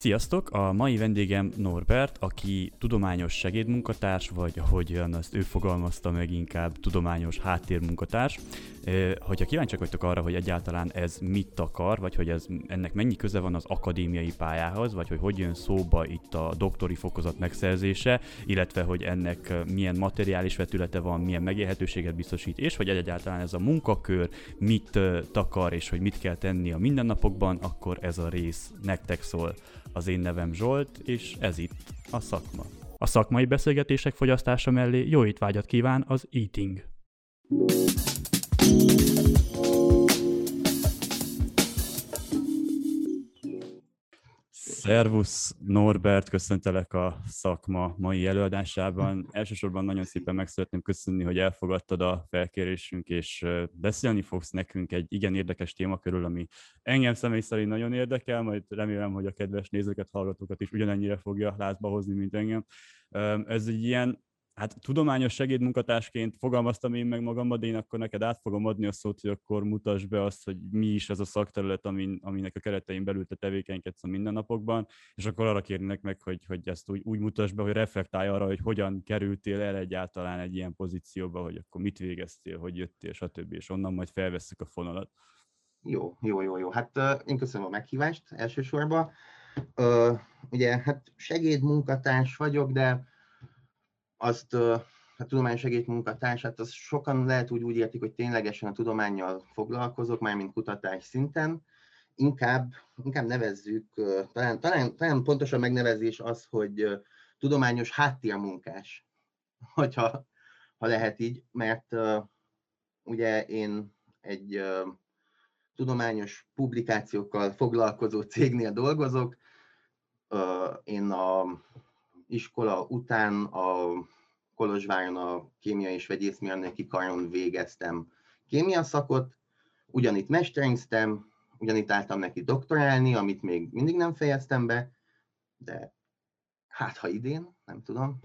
Sziasztok! A mai vendégem Norbert, aki tudományos segédmunkatárs, vagy ahogyan azt ő fogalmazta meg inkább, tudományos háttérmunkatárs. Hogyha kíváncsiak vagytok arra, hogy egyáltalán ez mit akar, vagy hogy ez, ennek mennyi köze van az akadémiai pályához, vagy hogy hogy jön szóba itt a doktori fokozat megszerzése, illetve hogy ennek milyen materiális vetülete van, milyen megélhetőséget biztosít, és hogy egyáltalán ez a munkakör mit takar, és hogy mit kell tenni a mindennapokban, akkor ez a rész nektek szól. Az én nevem Zsolt, és ez itt a szakma. A szakmai beszélgetések fogyasztása mellé jó étvágyat kíván az Eating. Szervusz Norbert, köszöntelek a szakma mai előadásában. Elsősorban nagyon szépen meg szeretném köszönni, hogy elfogadtad a felkérésünk, és beszélni fogsz nekünk egy igen érdekes téma körül, ami engem személy szerint nagyon érdekel, majd remélem, hogy a kedves nézőket, hallgatókat is ugyanennyire fogja lázba hozni, mint engem. Ez egy ilyen hát tudományos segédmunkatársként fogalmaztam én meg magam, de én akkor neked át fogom adni a szót, hogy akkor mutasd be azt, hogy mi is ez a szakterület, amin, aminek a keretein belül te tevékenykedsz a mindennapokban, és akkor arra kérnek meg, hogy, hogy ezt úgy, úgy mutasd be, hogy reflektálj arra, hogy hogyan kerültél el egyáltalán egy ilyen pozícióba, hogy akkor mit végeztél, hogy jöttél, stb. És onnan majd felvesszük a fonalat. Jó, jó, jó, jó. Hát uh, én köszönöm a meghívást elsősorban. Uh, ugye, hát segédmunkatárs vagyok, de azt a tudományos segédmunkatársát, az sokan lehet úgy, úgy értik, hogy ténylegesen a tudományjal foglalkozok, mármint kutatás szinten. Inkább, inkább nevezzük, talán, talán, talán pontosan megnevezés az, hogy tudományos háttérmunkás, hogyha ha lehet így, mert ugye én egy tudományos publikációkkal foglalkozó cégnél dolgozok. Én a iskola után a Kolozsváron a kémia és vegyészmérnöki karon végeztem kémia szakot, ugyanitt mesteriztem, ugyanitt álltam neki doktorálni, amit még mindig nem fejeztem be, de hát ha idén, nem tudom,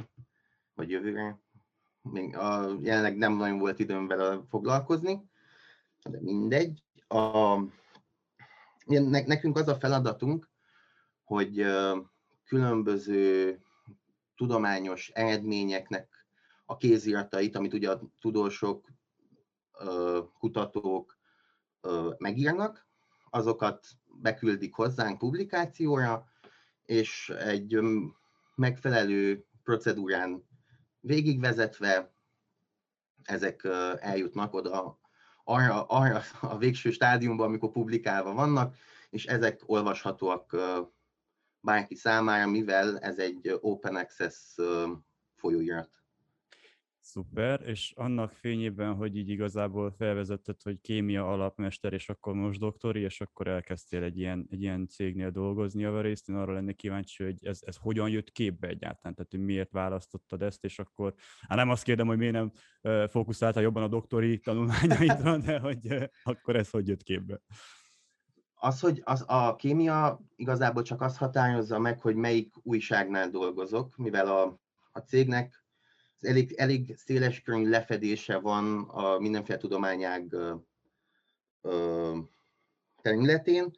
vagy jövőre, még a, jelenleg nem nagyon volt időm vele foglalkozni, de mindegy. A, nekünk az a feladatunk, hogy különböző tudományos eredményeknek a kéziratait, amit ugye a tudósok, kutatók megírnak, azokat beküldik hozzánk publikációra, és egy megfelelő procedúrán végigvezetve ezek eljutnak oda arra, arra a végső stádiumban, amikor publikálva vannak, és ezek olvashatóak bárki számára, mivel ez egy open access folyóirat. Szuper, és annak fényében, hogy így igazából felvezetted, hogy kémia alapmester, és akkor most doktori, és akkor elkezdtél egy ilyen, egy ilyen cégnél dolgozni a részt, én arra lennék kíváncsi, hogy ez, ez hogyan jött képbe egyáltalán, tehát hogy miért választottad ezt, és akkor, hát nem azt kérdem, hogy miért nem fókuszáltál jobban a doktori tanulmányaidra, de hogy akkor ez hogy jött képbe az, hogy az, a kémia igazából csak azt határozza meg, hogy melyik újságnál dolgozok, mivel a, a cégnek elég, elég széles körű lefedése van a mindenféle tudományág területén.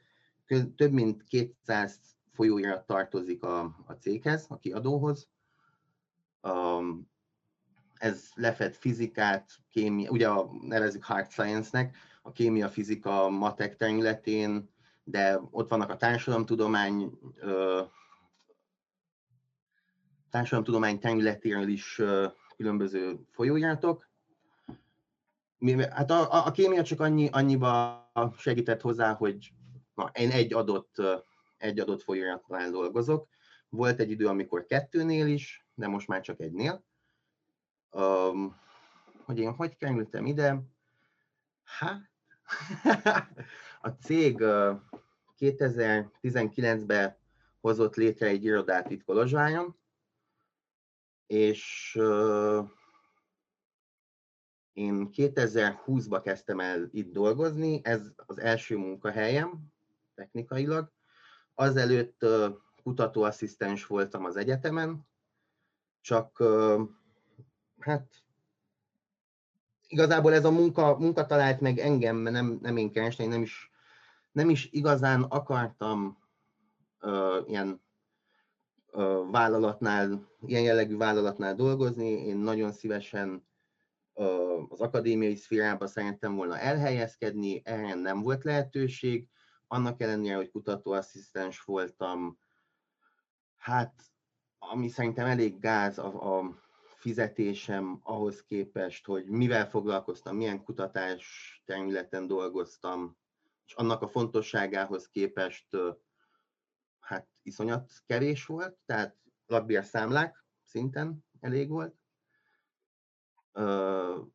Több mint 200 folyóirat tartozik a, a céghez, a kiadóhoz. Um, ez lefed fizikát, kémia, ugye a, nevezzük hard science-nek, a kémia, fizika, matek területén, de ott vannak a társadalomtudomány, társadalomtudomány területéről is különböző folyóiratok. Hát a, a, a kémia csak annyi, annyiba segített hozzá, hogy na, én egy adott, egy adott folyóiratnál dolgozok. Volt egy idő, amikor kettőnél is, de most már csak egynél. Um, hogy én hogy kerültem ide? Hát, a cég 2019-ben hozott létre egy irodát itt Kolozsványon, és én 2020-ban kezdtem el itt dolgozni, ez az első munkahelyem technikailag. Azelőtt kutatóasszisztens voltam az egyetemen, csak hát igazából ez a munka, munka talált meg engem, nem, nem én kerestem, nem is, nem is igazán akartam uh, ilyen vállalatnál, ilyen jellegű vállalatnál dolgozni. Én nagyon szívesen az akadémiai szférába szerettem volna elhelyezkedni, erre nem volt lehetőség, annak ellenére, hogy kutatóasszisztens voltam, hát ami szerintem elég gáz a, a fizetésem ahhoz képest, hogy mivel foglalkoztam, milyen kutatás területen dolgoztam, és annak a fontosságához képest hát iszonyat kevés volt, tehát lakbérszámlák szinten elég volt.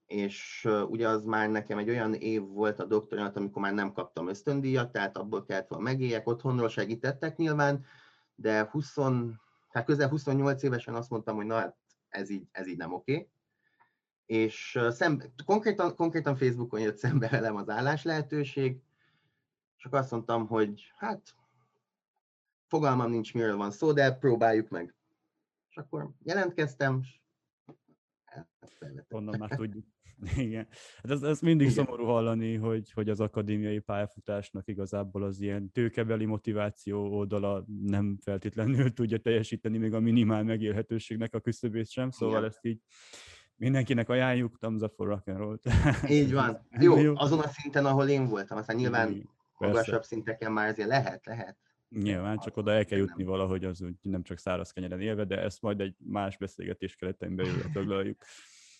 És ugye az már nekem egy olyan év volt a doktorat, amikor már nem kaptam ösztöndíjat, tehát abból kellett volna megéljek, otthonról segítettek nyilván, de 20, hát közel 28 évesen azt mondtam, hogy na hát ez így, ez így nem oké. És szembe, konkrétan, konkrétan Facebookon jött szembe velem az állás lehetőség, és akkor azt mondtam, hogy hát fogalmam nincs, miről van szó, de próbáljuk meg. És akkor jelentkeztem, és Onnan már tudjuk. Igen. Hát ez, ez mindig Igen. szomorú hallani, hogy, hogy az akadémiai pályafutásnak igazából az ilyen tőkebeli motiváció oldala nem feltétlenül tudja teljesíteni még a minimál megélhetőségnek a küszöbét sem, szóval Igen. ezt így mindenkinek ajánljuk, thumbs up for rock and roll. Így van. Jó, azon a szinten, ahol én voltam, aztán nyilván magasabb szinteken már azért lehet, lehet. Nyilván, csak oda el kell jutni nem. valahogy, az úgy nem csak száraz kenyeren élve, de ezt majd egy más beszélgetés keretein belül taglaljuk.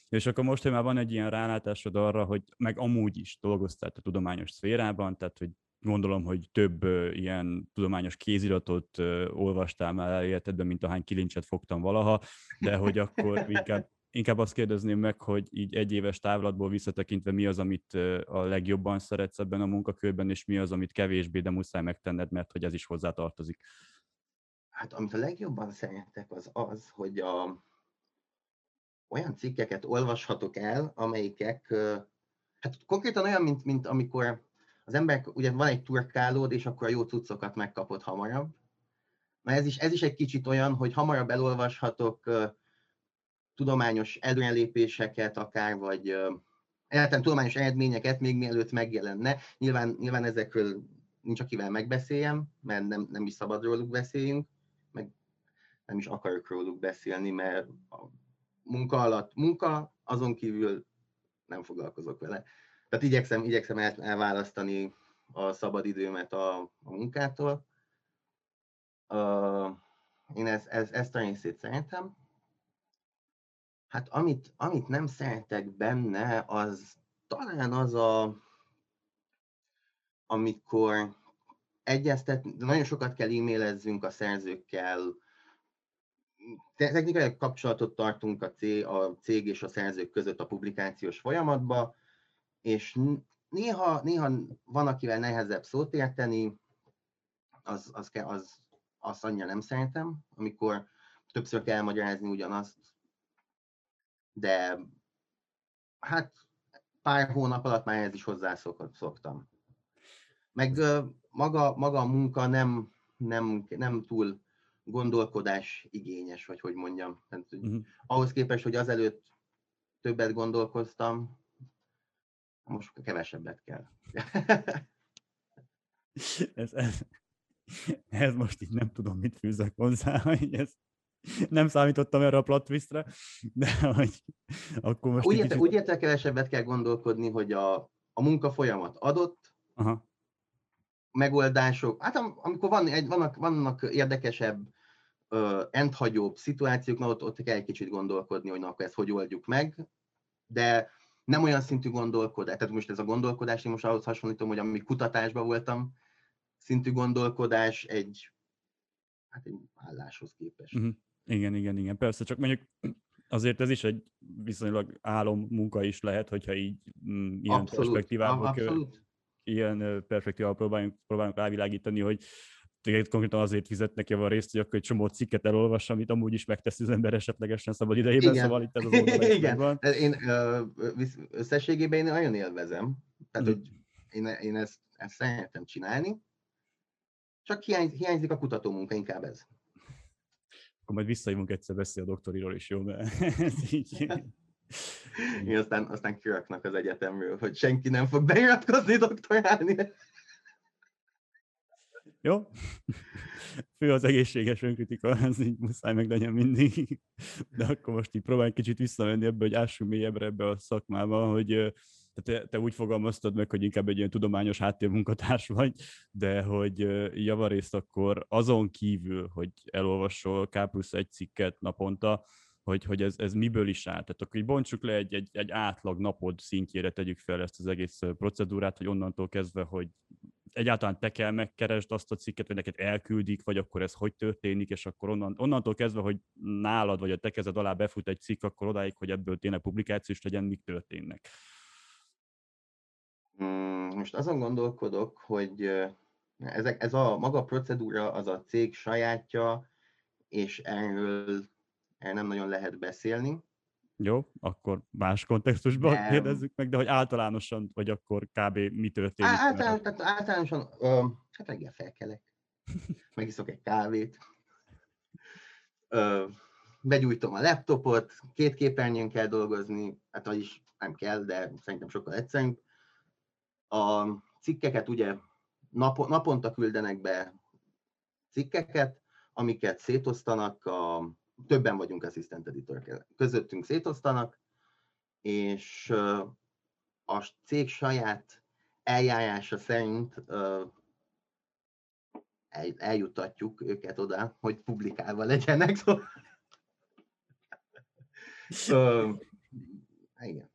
És akkor most, hogy már van egy ilyen rálátásod arra, hogy meg amúgy is dolgoztál a tudományos szférában, tehát hogy gondolom, hogy több ilyen tudományos kéziratot olvastál már életedben, mint ahány kilincset fogtam valaha, de hogy akkor inkább inkább azt kérdezném meg, hogy így egy éves távlatból visszatekintve mi az, amit a legjobban szeretsz ebben a munkakörben, és mi az, amit kevésbé, de muszáj megtenned, mert hogy ez is hozzá tartozik. Hát amit a legjobban szeretek, az az, hogy a, olyan cikkeket olvashatok el, amelyikek, hát konkrétan olyan, mint, mint amikor az ember, ugye van egy turkálód, és akkor a jó cuccokat megkapod hamarabb. Na ez is, ez is egy kicsit olyan, hogy hamarabb elolvashatok tudományos előrelépéseket akár, vagy egyáltalán tudományos eredményeket még mielőtt megjelenne. Nyilván, nyilván ezekről nincs akivel megbeszéljem, mert nem, nem is szabad róluk beszéljünk, meg nem is akarok róluk beszélni, mert a munka alatt munka, azon kívül nem foglalkozok vele. Tehát igyekszem, igyekszem el, elválasztani a szabad időmet a, a munkától. Uh, én ez, ez, ezt a részét szeretem. Hát amit, amit nem szeretek benne, az talán az a, amikor egyeztet, nagyon sokat kell e-mailezzünk a szerzőkkel, technikai kapcsolatot tartunk a cég, a cég és a szerzők között a publikációs folyamatba, és néha, néha van, akivel nehezebb szót érteni, az, az, az, az, azt annyira nem szeretem, amikor többször kell magyarázni ugyanazt, de hát pár hónap alatt már ez is hozzászoktam. Meg maga, maga a munka nem, nem, nem túl gondolkodás igényes, vagy hogy mondjam. Tehát, hogy uh-huh. Ahhoz képest, hogy azelőtt többet gondolkoztam, most kevesebbet kell. ez, ez, ez most így nem tudom, mit fűzök hozzá, hogy ez nem számítottam erre a plot twistre, de hogy akkor most... Úgy, érte, kicsit... úgy érte, kevesebbet kell gondolkodni, hogy a, a munka folyamat adott, Aha. megoldások, hát amikor van egy, vannak, vannak érdekesebb, uh, endhagyóbb szituációk, na ott, ott kell egy kicsit gondolkodni, hogy na, akkor ezt hogy oldjuk meg, de nem olyan szintű gondolkodás, tehát most ez a gondolkodás, én most ahhoz hasonlítom, hogy amíg kutatásban voltam, szintű gondolkodás egy, hát egy álláshoz képest. Uh-huh. Igen, igen, igen, persze, csak mondjuk azért ez is egy viszonylag álom munka is lehet, hogyha így mm, ilyen abszolút, perspektívából, abszolút. ilyen perspektívából próbáljunk, próbáljunk rávilágítani, hogy téged konkrétan azért fizetnek van részt, hogy akkor egy csomó cikket elolvass, amit amúgy is megteszi az ember esetlegesen szabad idejében, Igen. szóval itt ez az Igen, van. én összességében én nagyon élvezem, tehát mm. hogy én, én ezt, ezt szeretem csinálni, csak hiányzik a kutatómunka, inkább ez akkor majd visszajövünk egyszer beszélni a doktoriról is, jó? Mert ez így... Én aztán, aztán kiraknak az egyetemről, hogy senki nem fog beiratkozni doktorálni. Jó? Fő az egészséges önkritika, ez így muszáj meg legyen mindig. De akkor most így próbálj kicsit visszamenni ebbe, hogy ássunk mélyebbre ebbe a szakmába, hogy te, te úgy fogalmaztad meg, hogy inkább egy ilyen tudományos háttérmunkatárs vagy, de hogy javarészt akkor azon kívül, hogy elolvasol K plusz egy cikket naponta, hogy, hogy ez, ez miből is áll. Tehát akkor így bontsuk le egy, egy, egy átlag napod szintjére, tegyük fel ezt az egész procedúrát, hogy onnantól kezdve, hogy egyáltalán te kell megkeresd azt a cikket, vagy neked elküldik, vagy akkor ez hogy történik, és akkor onnan, onnantól kezdve, hogy nálad vagy a te kezed alá befut egy cikk, akkor odáig, hogy ebből tényleg publikációs legyen, mik történnek. Hmm, most azon gondolkodok, hogy ezek, ez a maga procedúra az a cég sajátja, és erről, nem nagyon lehet beszélni. Jó, akkor más kontextusban de... kérdezzük meg, de hogy általánosan, vagy akkor kb. mi történik? Általán, tehát általánosan, ö, hát reggel felkelek, megiszok egy kávét, ö, begyújtom a laptopot, két képernyőn kell dolgozni, hát vagyis nem kell, de szerintem sokkal egyszerűbb. A cikkeket ugye nap, naponta küldenek be cikkeket, amiket szétosztanak a többen vagyunk assistant editor közöttünk szétosztanak, és a cég saját eljárása szerint eljutatjuk őket oda, hogy publikálva legyenek. Szóval... igen.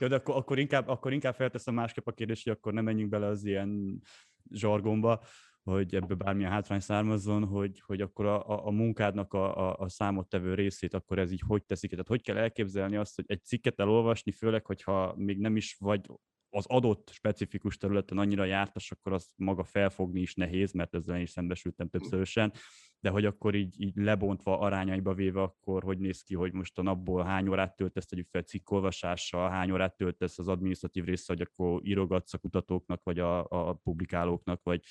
Jó, de akkor, akkor, inkább, akkor inkább felteszem másképp a kérdést, hogy akkor nem menjünk bele az ilyen zsargomba, hogy ebből bármilyen hátrány származzon, hogy, hogy akkor a, a munkádnak a, a, a számottevő részét akkor ez így hogy teszik. Tehát hogy kell elképzelni azt, hogy egy cikket elolvasni, főleg, hogyha még nem is vagy az adott specifikus területen annyira jártas, akkor az maga felfogni is nehéz, mert ezzel is szembesültem többszörösen, de hogy akkor így, így lebontva, arányaiba véve, akkor hogy néz ki, hogy most a napból hány órát töltesz, tegyük fel cikkolvasással, hány órát töltesz az administratív része, hogy akkor írogatsz a kutatóknak, vagy a, a publikálóknak, vagy,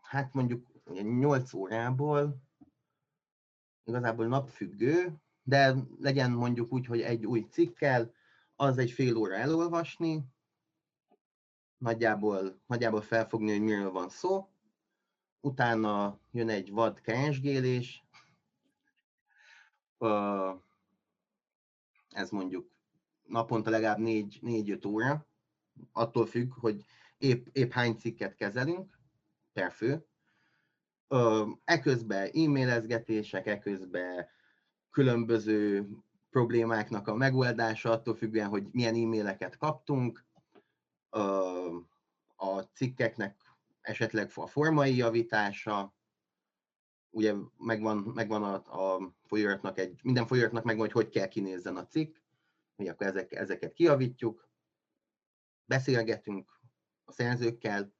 hát mondjuk 8 órából igazából napfüggő, de legyen mondjuk úgy, hogy egy új cikkel, az egy fél óra elolvasni, nagyjából, nagyjából felfogni, hogy miről van szó, utána jön egy vad keresgélés, ez mondjuk naponta legalább 4-5 óra, attól függ, hogy épp, épp hány cikket kezelünk, per fő. Eközben e-mailezgetések, eközben különböző problémáknak a megoldása, attól függően, hogy milyen e-maileket kaptunk, a cikkeknek esetleg a formai javítása, ugye megvan, megvan a, a folyamatnak egy, minden folyamatnak megvan, hogy hogy kell kinézzen a cikk, hogy akkor ezek, ezeket kiavítjuk, beszélgetünk a szerzőkkel,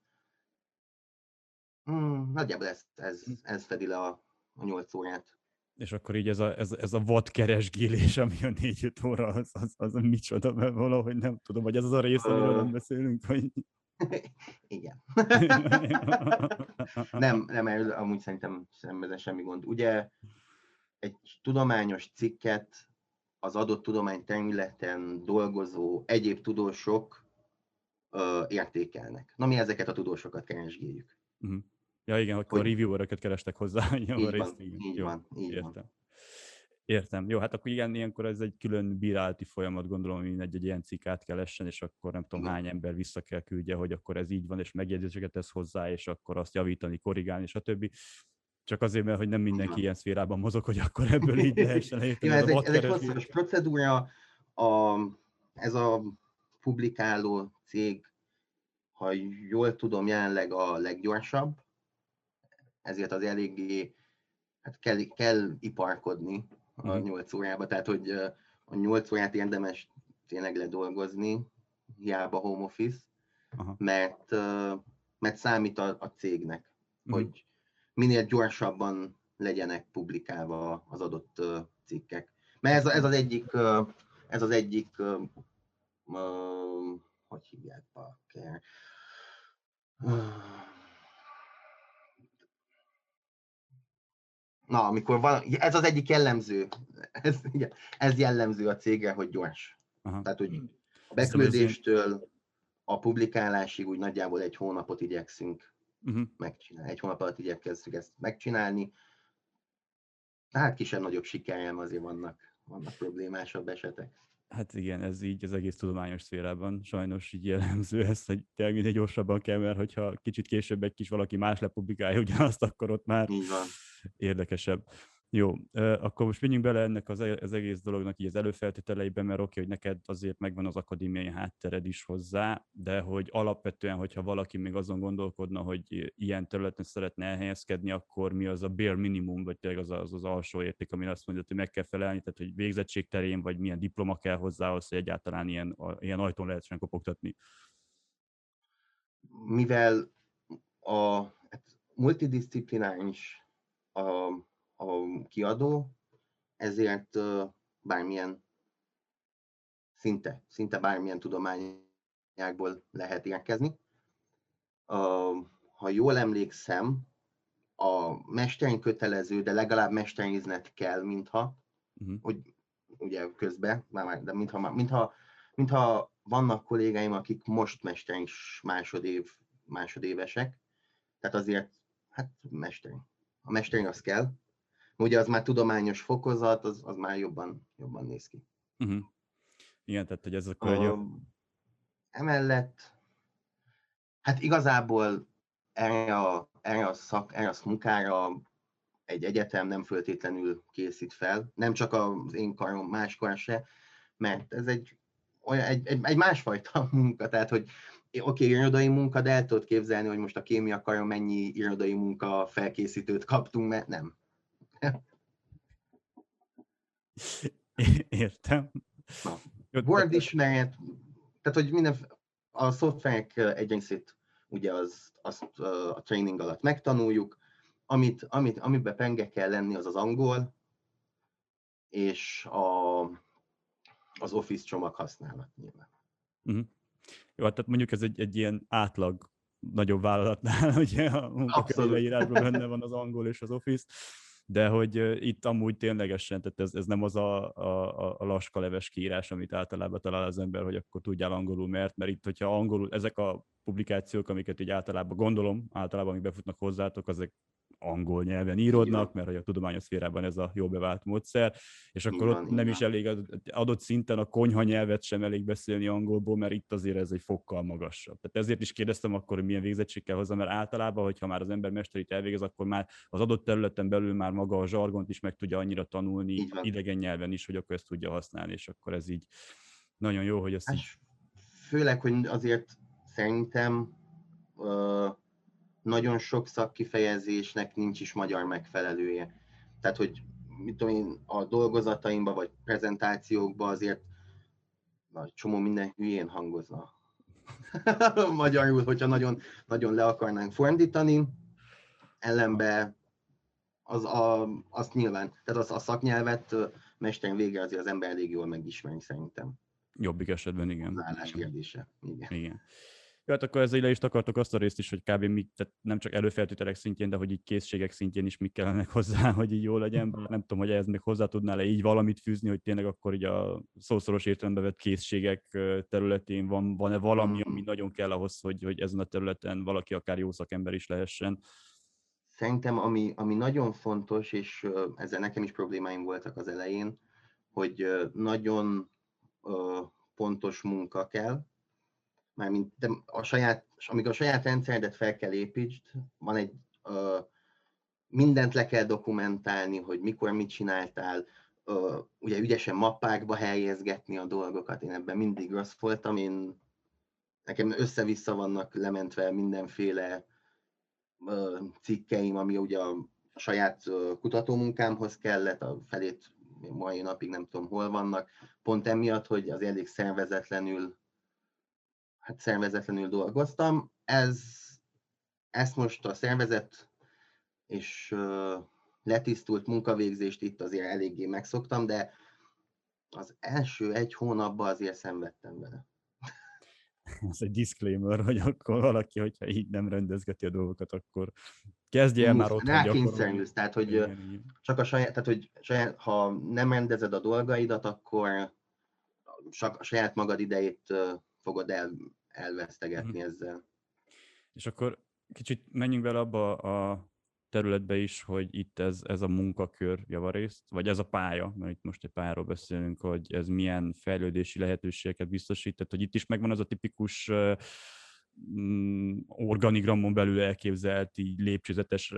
Hmm, nagyjából ez, ez, ez fedi le a, a 8 órát. És akkor így ez a, ez, ez a vad keresgélés, ami a 4 óra, az, az, az micsoda, mert valahogy nem tudom, vagy ez az a rész, amiről nem beszélünk, hogy... Igen. nem, nem, amúgy szerintem sem semmi gond. Ugye egy tudományos cikket az adott tudományterületen dolgozó egyéb tudósok ö, értékelnek. Na mi ezeket a tudósokat keresgéljük. Uh-huh. Ja igen, akkor hogy... reviewereket kerestek hozzá. Így van, részt, így Jó, van, így értem. van. Értem. Jó, hát akkor igen, ilyenkor ez egy külön bírálti folyamat, gondolom, hogy egy, egy ilyen cikk át kell essen, és akkor nem tudom, hány ember vissza kell küldje, hogy akkor ez így van, és megjegyzéseket tesz hozzá, és akkor azt javítani, korrigálni, stb. Csak azért, mert hogy nem mindenki igen. ilyen szférában mozog, hogy akkor ebből így lehessen érteni. ez, egy, ez egy hosszas procedúra. A, ez a publikáló cég, ha jól tudom, jelenleg a leggyorsabb, ezért az eléggé hát kell, kell iparkodni a mm. 8 órába, tehát hogy a 8 órát érdemes tényleg ledolgozni, hiába home office, Aha. mert, mert számít a, a cégnek, mm. hogy minél gyorsabban legyenek publikálva az adott cikkek. Mert ez, ez az egyik, ez az egyik, hogy hívják, Parker, Na, amikor van, ez az egyik jellemző, ez, ez jellemző a cégre, hogy gyors. Aha. Tehát, hogy a beküldéstől a publikálásig úgy nagyjából egy hónapot igyekszünk uh-huh. megcsinálni. Egy hónap alatt igyekezzük ezt megcsinálni. Hát kisebb-nagyobb sikerem azért vannak, vannak problémásabb esetek. Hát igen, ez így az egész tudományos szférában sajnos így jellemző ez, hogy tényleg mindegy gyorsabban kell, mert hogyha kicsit később egy kis valaki más lepublikálja ugyanazt, akkor ott már érdekesebb. Jó, akkor most menjünk bele ennek az, e-, egész dolognak így az előfeltételeiben, mert oké, okay, hogy neked azért megvan az akadémiai háttered is hozzá, de hogy alapvetően, hogyha valaki még azon gondolkodna, hogy ilyen területen szeretne elhelyezkedni, akkor mi az a bare minimum, vagy tényleg az az, az alsó érték, ami azt mondja, hogy meg kell felelni, tehát hogy végzettség terén, vagy milyen diploma kell hozzá, hogy egyáltalán ilyen, ilyen ajtón lehessen kopogtatni. Mivel a hát multidisciplináris a a kiadó, ezért bármilyen szinte, szinte bármilyen tudományákból lehet érkezni. Ha jól emlékszem, a mesterin kötelező, de legalább mesteriznet kell, mintha, uh-huh. hogy ugye közben, de mintha, mintha, mintha vannak kollégáim, akik most mesteris másodév, másodévesek, tehát azért, hát mesterin. A mesterin az kell, ugye az már tudományos fokozat, az, az már jobban, jobban néz ki. Uh-huh. Igen, tehát hogy ez akkor egy jó... Emellett, hát igazából erre a, erre a szak, erre a munkára egy egyetem nem föltétlenül készít fel, nem csak az én karom, máskor se, mert ez egy, olyan, egy, egy, egy másfajta munka, tehát hogy oké, okay, irodai munka, de el tudod képzelni, hogy most a kémia karon mennyi irodai munka felkészítőt kaptunk, mert nem. Értem. Word ismeret, tehát hogy minden, a szoftverek egy részét ugye az, azt a training alatt megtanuljuk, amit, amit, amiben penge kell lenni, az az angol, és a, az Office csomag használat nyilván. Uh-huh. Jó, hát tehát mondjuk ez egy, egy ilyen átlag nagyobb vállalatnál, ugye a munkakönyveírásban benne van az angol és az Office, de hogy itt amúgy ténylegesen, tehát ez, ez nem az a, a, a laska leves kiírás, amit általában talál az ember, hogy akkor tudjál angolul, mert, mert itt, hogyha angolul, ezek a publikációk, amiket így általában gondolom, általában amik befutnak hozzátok, azok angol nyelven írodnak, mert hogy a tudományos szférában ez a jó bevált módszer, és akkor ott nem is elég, adott szinten a konyha nyelvet sem elég beszélni angolból, mert itt azért ez egy fokkal magasabb. Tehát ezért is kérdeztem akkor, hogy milyen végzettség kell hozzá, mert általában, hogyha már az ember mesterit elvégez, akkor már az adott területen belül már maga a zsargont is meg tudja annyira tanulni, idegen nyelven is, hogy akkor ezt tudja használni, és akkor ez így nagyon jó, hogy ezt hát, így... Főleg, hogy azért szerintem uh nagyon sok szakkifejezésnek nincs is magyar megfelelője. Tehát, hogy mit tudom én, a dolgozataimban vagy prezentációkban azért nagy csomó minden hülyén hangozna. Magyarul, hogyha nagyon, nagyon le akarnánk fordítani, ellenbe az a, azt nyilván, tehát az a szaknyelvet mesteren végre azért az ember elég jól megismeri szerintem. Jobbik esetben, igen. Az állás kérdése. Igen. igen. Jó, hát akkor ezzel is akartok azt a részt is, hogy kb. Mi, tehát nem csak előfeltételek szintjén, de hogy így készségek szintjén is mik kellenek hozzá, hogy így jó legyen. Nem tudom, hogy ehhez még hozzá tudnál-e így valamit fűzni, hogy tényleg akkor így a szószoros értelembe vett készségek területén van, van-e valami, ami nagyon kell ahhoz, hogy, hogy ezen a területen valaki akár jó szakember is lehessen. Szerintem ami, ami nagyon fontos, és ezzel nekem is problémáim voltak az elején, hogy nagyon pontos munka kell, mármint de a saját, amíg a saját rendszeredet fel kell építsd, van egy, uh, mindent le kell dokumentálni, hogy mikor mit csináltál, uh, ugye ügyesen mappákba helyezgetni a dolgokat, én ebben mindig rossz voltam, én nekem össze-vissza vannak lementve mindenféle uh, cikkeim, ami ugye a, saját uh, kutatómunkámhoz kellett, a felét mai napig nem tudom hol vannak, pont emiatt, hogy az elég szervezetlenül hát szervezetlenül dolgoztam. Ez, ezt most a szervezet és letisztult munkavégzést itt azért eléggé megszoktam, de az első egy hónapban azért szenvedtem vele. Ez egy disclaimer, hogy akkor valaki, hogyha így nem rendezgeti a dolgokat, akkor kezdje el már ott. Rákényszerülsz, tehát hogy igen, csak a saját, tehát hogy saját, ha nem rendezed a dolgaidat, akkor csak a saját magad idejét fogod el, elvesztegetni mm. ezzel. És akkor kicsit menjünk bele abba a területbe is, hogy itt ez, ez a munkakör javarészt, vagy ez a pálya, mert itt most egy pályáról beszélünk, hogy ez milyen fejlődési lehetőségeket biztosít, tehát hogy itt is megvan az a tipikus mm, organigramon belül elképzelt így lépcsőzetes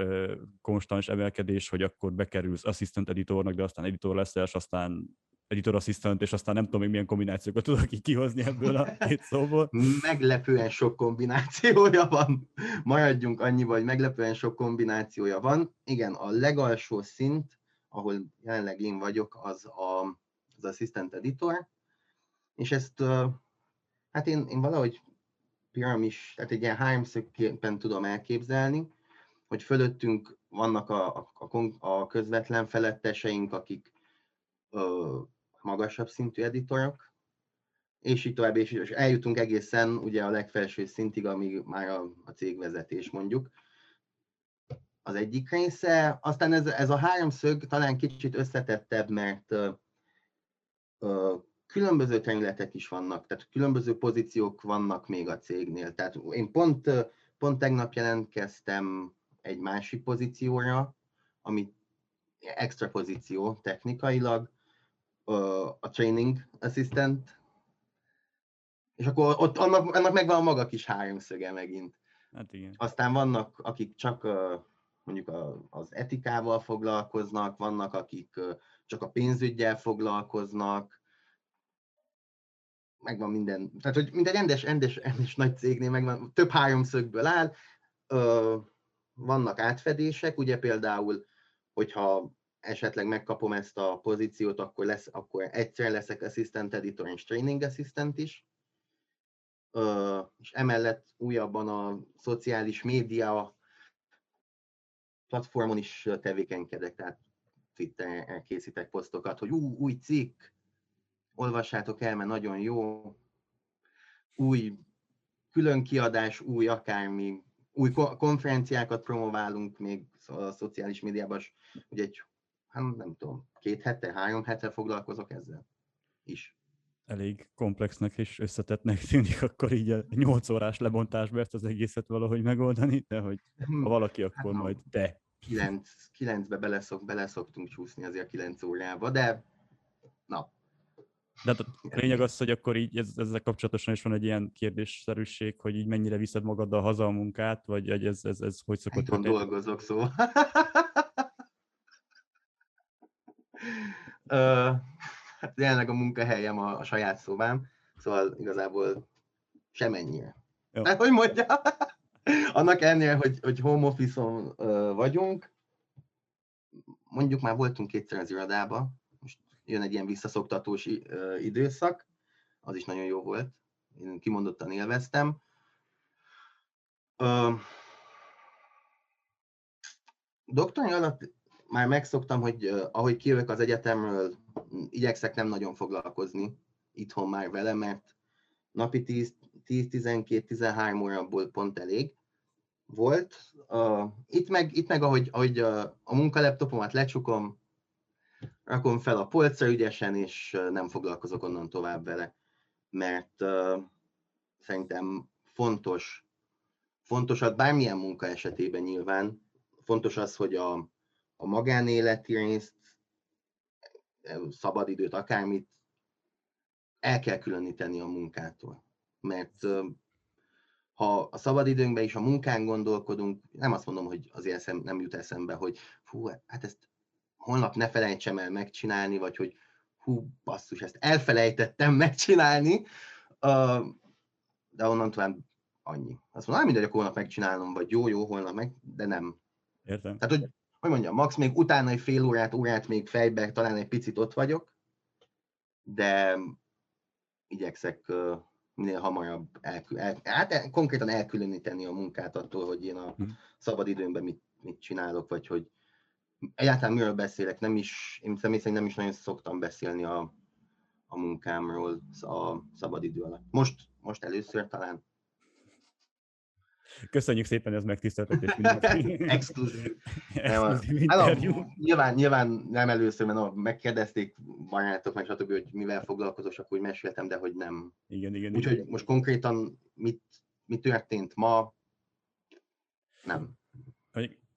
konstans emelkedés, hogy akkor bekerülsz assistant editornak, de aztán editor leszel, és aztán editor assistant, és aztán nem tudom még milyen kombinációkat tudok így kihozni ebből a két szóból. Meglepően sok kombinációja van. Maradjunk annyi, hogy meglepően sok kombinációja van. Igen, a legalsó szint, ahol jelenleg én vagyok, az a, az assistant editor, és ezt hát én, én valahogy piramis, tehát egy ilyen háromszögképpen tudom elképzelni, hogy fölöttünk vannak a, a, a közvetlen feletteseink, akik magasabb szintű editorok, és így tovább, és, és eljutunk egészen ugye a legfelső szintig, amíg már a, a cégvezetés mondjuk. Az egyik része, aztán ez, ez a háromszög talán kicsit összetettebb, mert ö, különböző területek is vannak, tehát különböző pozíciók vannak még a cégnél. Tehát én pont, pont tegnap jelentkeztem egy másik pozícióra, ami extra pozíció technikailag, a training assistant, és akkor ott annak, annak megvan a maga kis háromszöge megint. Hát igen. Aztán vannak, akik csak mondjuk az etikával foglalkoznak, vannak, akik csak a pénzügyel foglalkoznak, megvan minden, tehát hogy minden rendes, rendes, rendes nagy cégnél megvan, több háromszögből áll, vannak átfedések, ugye például, hogyha esetleg megkapom ezt a pozíciót, akkor, lesz, akkor egyszer leszek assistant editor és training assistant is. Uh, és emellett újabban a szociális média platformon is tevékenykedek, tehát Twitteren készítek posztokat, hogy ú, új cikk, olvassátok el, mert nagyon jó, új külön kiadás, új akármi, új konferenciákat promoválunk még a szociális médiában, ugye egy hát nem tudom, két hete, három hete foglalkozok ezzel is. Elég komplexnek és összetettnek tűnik akkor így a 8 órás lebontásba ezt az egészet valahogy megoldani, de hogy hmm. ha valaki, akkor hát, majd te. 9, 9-be beleszok, beleszoktunk csúszni azért a 9 órába, de na. De hát a lényeg az, hogy akkor így ez, ezzel kapcsolatosan is van egy ilyen kérdésszerűség, hogy így mennyire viszed magaddal haza a munkát, vagy ez, ez, ez, ez hogy szokott Itthon dolgozok, szóval. Hát jelenleg a munkahelyem a, a saját szobám, szóval igazából semennyire. Jó. Hát, hogy mondja? Annak ennél, hogy, hogy home office-on vagyunk, mondjuk már voltunk kétszer az irodába, most jön egy ilyen visszaszoktatós időszak, az is nagyon jó volt, én kimondottan élveztem. doktori alatt már megszoktam, hogy ahogy kijövök az egyetemről, igyekszek nem nagyon foglalkozni itthon már vele, mert napi 10-12-13 órából pont elég volt. Uh, itt meg, itt meg ahogy, ahogy a, a munkaleptopomat lecsukom, rakom fel a polcra ügyesen, és nem foglalkozok onnan tovább vele, mert uh, szerintem fontos, fontos, bármilyen munka esetében nyilván, fontos az, hogy a, a magánéleti részt, szabadidőt, akármit el kell különíteni a munkától. Mert ha a szabadidőnkben is a munkán gondolkodunk, nem azt mondom, hogy azért eszem, nem jut eszembe, hogy fú, hát ezt holnap ne felejtsem el megcsinálni, vagy hogy hú, basszus, ezt elfelejtettem megcsinálni, de onnan tovább annyi. Azt mondom, nem mindegy, akkor holnap megcsinálom, vagy jó, jó, holnap meg, de nem. Értem. Tehát, hogy hogy mondjam, max még utána egy fél órát, órát még fejbe, talán egy picit ott vagyok, de igyekszek minél hamarabb elkül, el, hát konkrétan elkülöníteni a munkát attól, hogy én a hm. szabad időmben mit, mit csinálok, vagy hogy egyáltalán miről beszélek, nem is, én személy szerint nem is nagyon szoktam beszélni a, a munkámról a szabad idő alatt. Most, most először talán Köszönjük szépen, ez megtiszteltetés. Exkluzív. hát, nyilván, nyilván nem először, mert no, megkérdezték barátok, meg stb., hogy mivel foglalkozok, akkor úgy meséltem, de hogy nem. Igen, igen. Úgyhogy most konkrétan mit, mi történt ma, nem.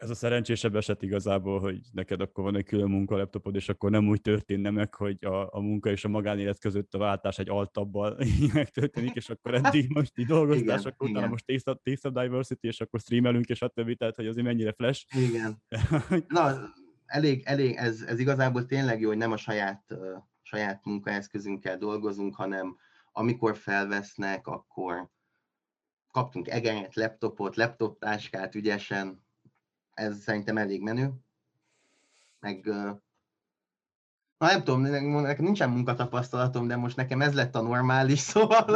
Ez a szerencsésebb eset igazából, hogy neked akkor van egy külön munkalaptopod, és akkor nem úgy történne meg, hogy a, a munka és a magánélet között a váltás egy altabbal megtörténik, és akkor eddig most így dolgoztál, igen, akkor utána most Taste Taste of Diversity, és akkor streamelünk, és többi, tehát hogy azért mennyire flash. Igen. Na, elég, elég ez, ez igazából tényleg jó, hogy nem a saját, uh, saját munkaeszközünkkel dolgozunk, hanem amikor felvesznek, akkor kaptunk egenyet, laptopot, laptop táskát ügyesen, ez szerintem elég menő. Meg, na nem tudom, nekem nincsen munkatapasztalatom, de most nekem ez lett a normális, szóval...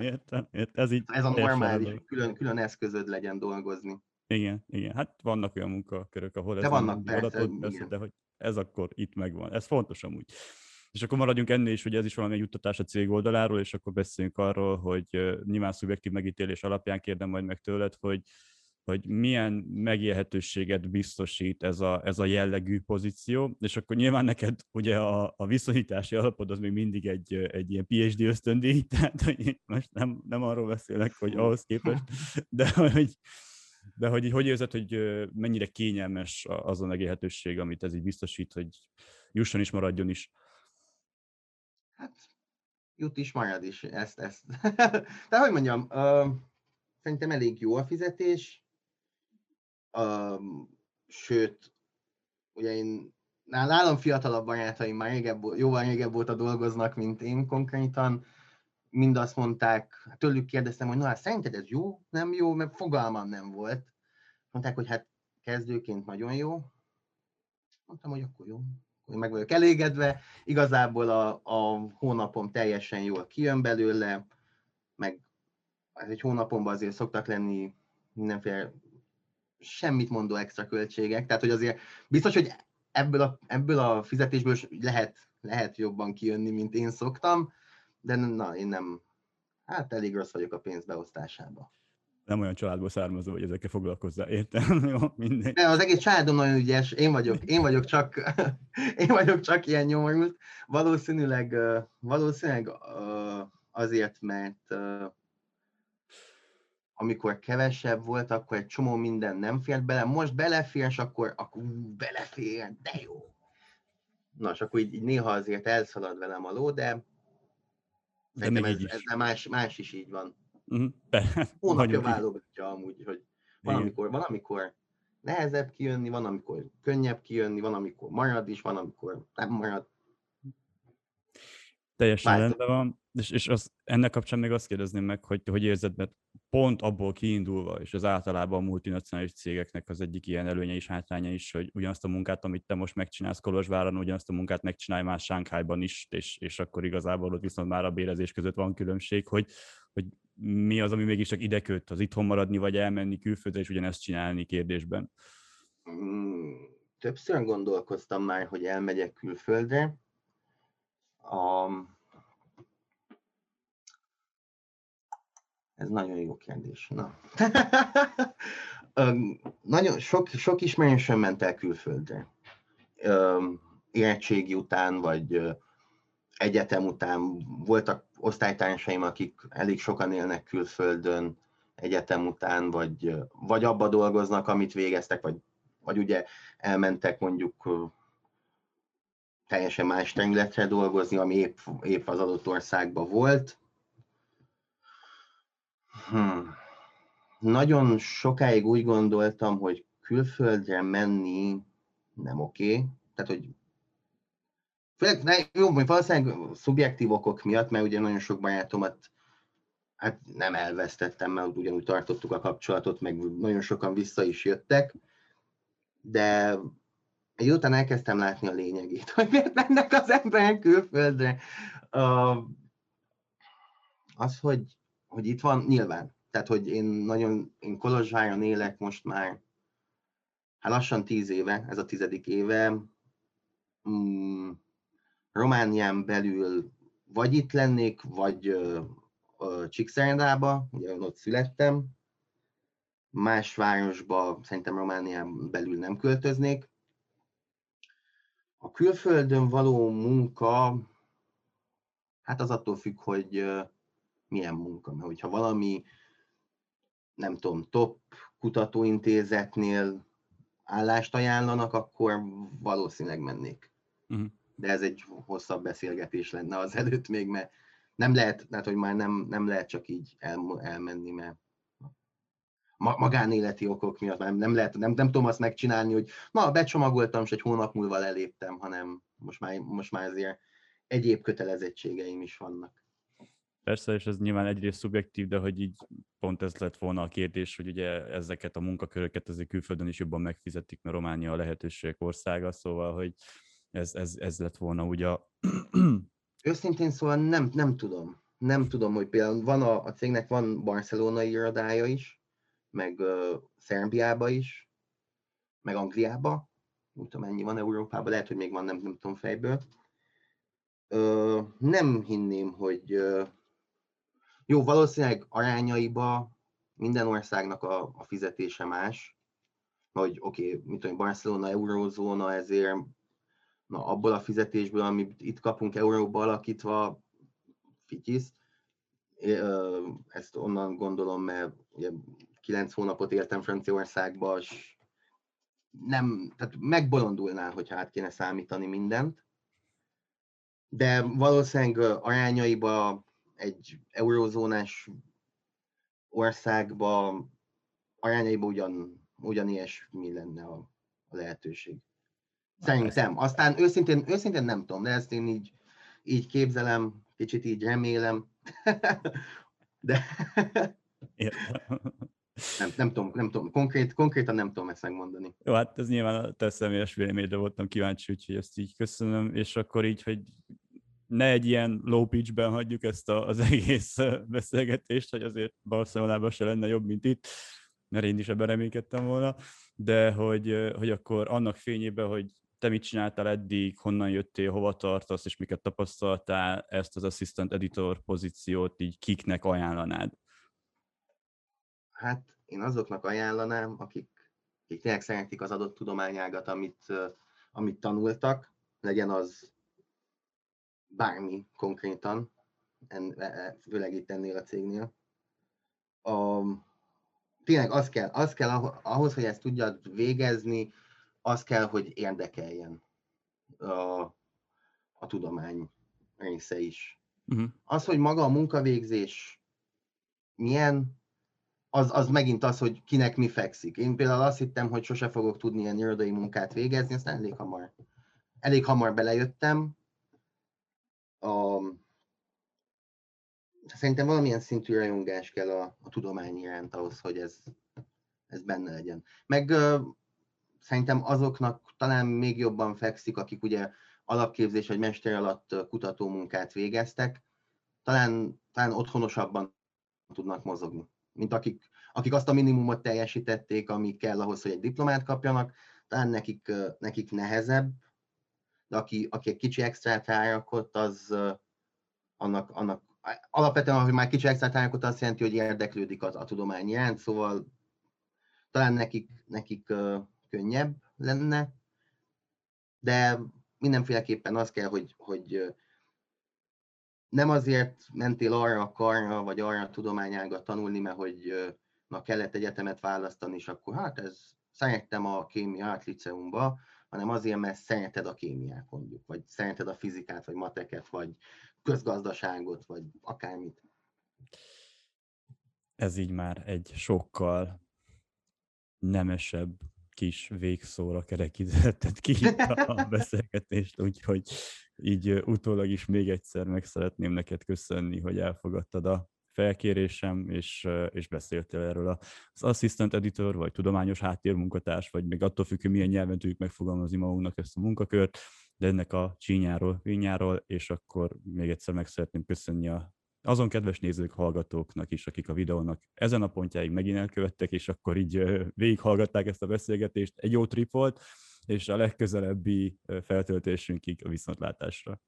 Értem, értem. Ez, így ez a normális, külön, külön eszközöd legyen dolgozni. Igen, igen. Hát vannak olyan munkakörök, ahol de ez vannak, persze, adatot, persze, de hogy ez akkor itt megvan. Ez fontos amúgy. És akkor maradjunk ennél is, hogy ez is valami juttatás a cég oldaláról, és akkor beszéljünk arról, hogy nyilván szubjektív megítélés alapján kérdem majd meg tőled, hogy hogy milyen megélhetőséget biztosít ez a, ez a jellegű pozíció, és akkor nyilván neked ugye a, a viszonyítási alapod az még mindig egy, egy ilyen PhD ösztöndíj, tehát hogy most nem, nem arról beszélek, hogy ahhoz képest, de hogy, de hogy hogy érzed, hogy mennyire kényelmes az a megélhetőség, amit ez így biztosít, hogy jusson is, maradjon is? Hát, jut is, marad is, ezt, ezt. de hogy mondjam, uh, szerintem elég jó a fizetés, Um, sőt, ugye én nálam fiatalabb barátaim már régebb, jóval régebb óta dolgoznak, mint én konkrétan, mind azt mondták, tőlük kérdeztem, hogy na hát szerinted ez jó, nem jó, mert fogalmam nem volt. Mondták, hogy hát kezdőként nagyon jó. Mondtam, hogy akkor jó, hogy meg vagyok elégedve. Igazából a, a hónapom teljesen jól kijön belőle, meg egy hónapomban azért szoktak lenni mindenféle semmit mondó extra költségek, tehát hogy azért biztos, hogy ebből a, ebből a fizetésből lehet, lehet jobban kijönni, mint én szoktam, de na, én nem, hát elég rossz vagyok a pénz beosztásában. Nem olyan családból származó, hogy ezekkel foglalkozzál, értem? Jó, mindegy. Nem, az egész családom nagyon ügyes, én vagyok, én vagyok csak, én vagyok csak ilyen nyomorult. Valószínűleg, valószínűleg azért, mert amikor kevesebb volt, akkor egy csomó minden nem fért bele, most belefér, és akkor, akkor ú, belefér, de jó. Na, és akkor így, így néha azért elszalad velem a ló, de, de még ez, ez más, más is így van. Uh-huh. Hónapja válogatja amúgy, hogy van amikor, van, amikor nehezebb kijönni, van, amikor könnyebb kijönni, van, amikor marad is, van, amikor nem marad. Teljesen rendben van, és, és az, ennek kapcsán még azt kérdezném meg, hogy hogy érzed, mert pont abból kiindulva, és az általában a multinacionális cégeknek az egyik ilyen előnye és hátránya is, hogy ugyanazt a munkát, amit te most megcsinálsz Kolozsváron, ugyanazt a munkát megcsinálj más Sánkhájban is, és, és akkor igazából ott viszont már a bérezés között van különbség, hogy, hogy mi az, ami mégis csak ide köt, az itthon maradni, vagy elmenni külföldre, és ugyanezt csinálni kérdésben? Mm, többször gondolkoztam már, hogy elmegyek külföldre. Um, Ez nagyon jó kérdés. Na. nagyon sok, sok ismerősöm ment el külföldre. Érettségi után, vagy egyetem után voltak osztálytársaim, akik elég sokan élnek külföldön egyetem után, vagy, vagy abba dolgoznak, amit végeztek, vagy, vagy ugye elmentek mondjuk teljesen más területre dolgozni, ami épp, épp az adott országban volt. Hmm. Nagyon sokáig úgy gondoltam, hogy külföldre menni nem oké. Okay. Tehát, hogy főleg, ne, jó, hogy valószínűleg szubjektív okok miatt, mert ugye nagyon sok barátomat hát nem elvesztettem, mert ugyanúgy tartottuk a kapcsolatot, meg nagyon sokan vissza is jöttek, de egy után elkezdtem látni a lényegét, hogy miért mennek az emberek külföldre. Az, hogy hogy itt van, nyilván. Tehát, hogy én nagyon, én Kolozsváron élek most már, hát lassan tíz éve, ez a tizedik éve. Mm, Románián belül vagy itt lennék, vagy uh, Csíkszeredába, ugye ott születtem. Más városba szerintem Románián belül nem költöznék. A külföldön való munka, hát az attól függ, hogy milyen munka. Mert hogyha valami, nem tudom, top kutatóintézetnél állást ajánlanak, akkor valószínűleg mennék. Uh-huh. De ez egy hosszabb beszélgetés lenne az előtt még, mert nem lehet, tehát hogy már nem, nem lehet csak így el, elmenni, mert magánéleti okok miatt nem, nem lehet, nem, nem tudom azt megcsinálni, hogy na, becsomagoltam, és egy hónap múlva leléptem, hanem most már, most már azért egyéb kötelezettségeim is vannak. Persze, és ez nyilván egyrészt szubjektív, de hogy így pont ez lett volna a kérdés, hogy ugye ezeket a munkaköröket azért külföldön is jobban megfizetik, mert Románia a lehetőségek országa, szóval, hogy ez, ez, ez lett volna ugye a... Őszintén szóval nem, nem tudom. Nem tudom, hogy például van a, a cégnek van barcelonai irodája is, meg uh, Szerbiába is, meg Angliába, nem tudom mennyi van Európában, lehet, hogy még van, nem, nem tudom fejből. Uh, nem hinném, hogy uh, jó, valószínűleg arányaiba minden országnak a, a fizetése más, hogy oké, okay, mint tudom, Barcelona, eurózóna, ezért na, abból a fizetésből, amit itt kapunk euróba alakítva, fityisz. Ezt onnan gondolom, mert ugye 9 hónapot éltem Franciaországba, és nem, tehát megbolondulnál, hogyha át kéne számítani mindent. De valószínűleg arányaiba egy eurózónás országba arányaiban ugyan, ugyanilyesmi lenne a, a lehetőség. Szerintem. Aztán őszintén, őszintén nem tudom, de ezt én így, így képzelem, kicsit így remélem. de nem, nem, tudom, nem tudom, konkrét, konkrétan nem tudom ezt megmondani. Jó, hát ez nyilván a te személyes véleményre voltam kíváncsi, úgyhogy ezt így köszönöm, és akkor így, hogy ne egy ilyen low pitchben hagyjuk ezt a, az egész beszélgetést, hogy azért Barcelonában se lenne jobb, mint itt, mert én is ebben reménykedtem volna, de hogy, hogy akkor annak fényében, hogy te mit csináltál eddig, honnan jöttél, hova tartasz, és miket tapasztaltál, ezt az assistant editor pozíciót így kiknek ajánlanád? Hát én azoknak ajánlanám, akik, akik tényleg szeretik az adott tudományágat, amit, amit tanultak, legyen az bármi konkrétan, en, e, e, főleg itt ennél a cégnél. A, tényleg az kell, az kell ahhoz, hogy ezt tudjad végezni, az kell, hogy érdekeljen a, a tudomány része is. Uh-huh. Az, hogy maga a munkavégzés milyen, az, az megint az, hogy kinek mi fekszik. Én például azt hittem, hogy sose fogok tudni ilyen irodai munkát végezni, aztán elég hamar, elég hamar belejöttem, a, szerintem valamilyen szintű rajongás kell a, a tudomány iránt ahhoz, hogy ez, ez benne legyen. Meg uh, szerintem azoknak talán még jobban fekszik, akik ugye alapképzés vagy mester alatt kutatómunkát végeztek, talán, talán otthonosabban tudnak mozogni, mint akik, akik azt a minimumot teljesítették, ami kell ahhoz, hogy egy diplomát kapjanak, talán nekik, nekik nehezebb, de aki, aki egy kicsi extrát rárakott, az annak, annak alapvetően, hogy már kicsi extrát rárakott, azt jelenti, hogy érdeklődik az, a tudomány iránt, szóval talán nekik, nekik könnyebb lenne, de mindenféleképpen az kell, hogy, hogy nem azért mentél arra a karra, vagy arra a tudományágat tanulni, mert hogy na kellett egyetemet választani, és akkor hát ez szerettem a kémia liceumba, hanem azért, mert szereted a kémiát mondjuk, vagy szereted a fizikát, vagy mateket, vagy közgazdaságot, vagy akármit. Ez így már egy sokkal nemesebb kis végszóra kerekítetted ki a beszélgetést, úgyhogy így utólag is még egyszer meg szeretném neked köszönni, hogy elfogadtad a felkérésem, és, és beszéltél erről az assistant editor, vagy tudományos háttérmunkatárs, vagy még attól függ, hogy milyen nyelven tudjuk megfogalmazni magunknak ezt a munkakört, de ennek a csínyáról, vényáról, és akkor még egyszer meg szeretném köszönni a azon kedves nézők, hallgatóknak is, akik a videónak ezen a pontjáig megint elkövettek, és akkor így végighallgatták ezt a beszélgetést. Egy jó trip volt, és a legközelebbi feltöltésünkig a viszontlátásra.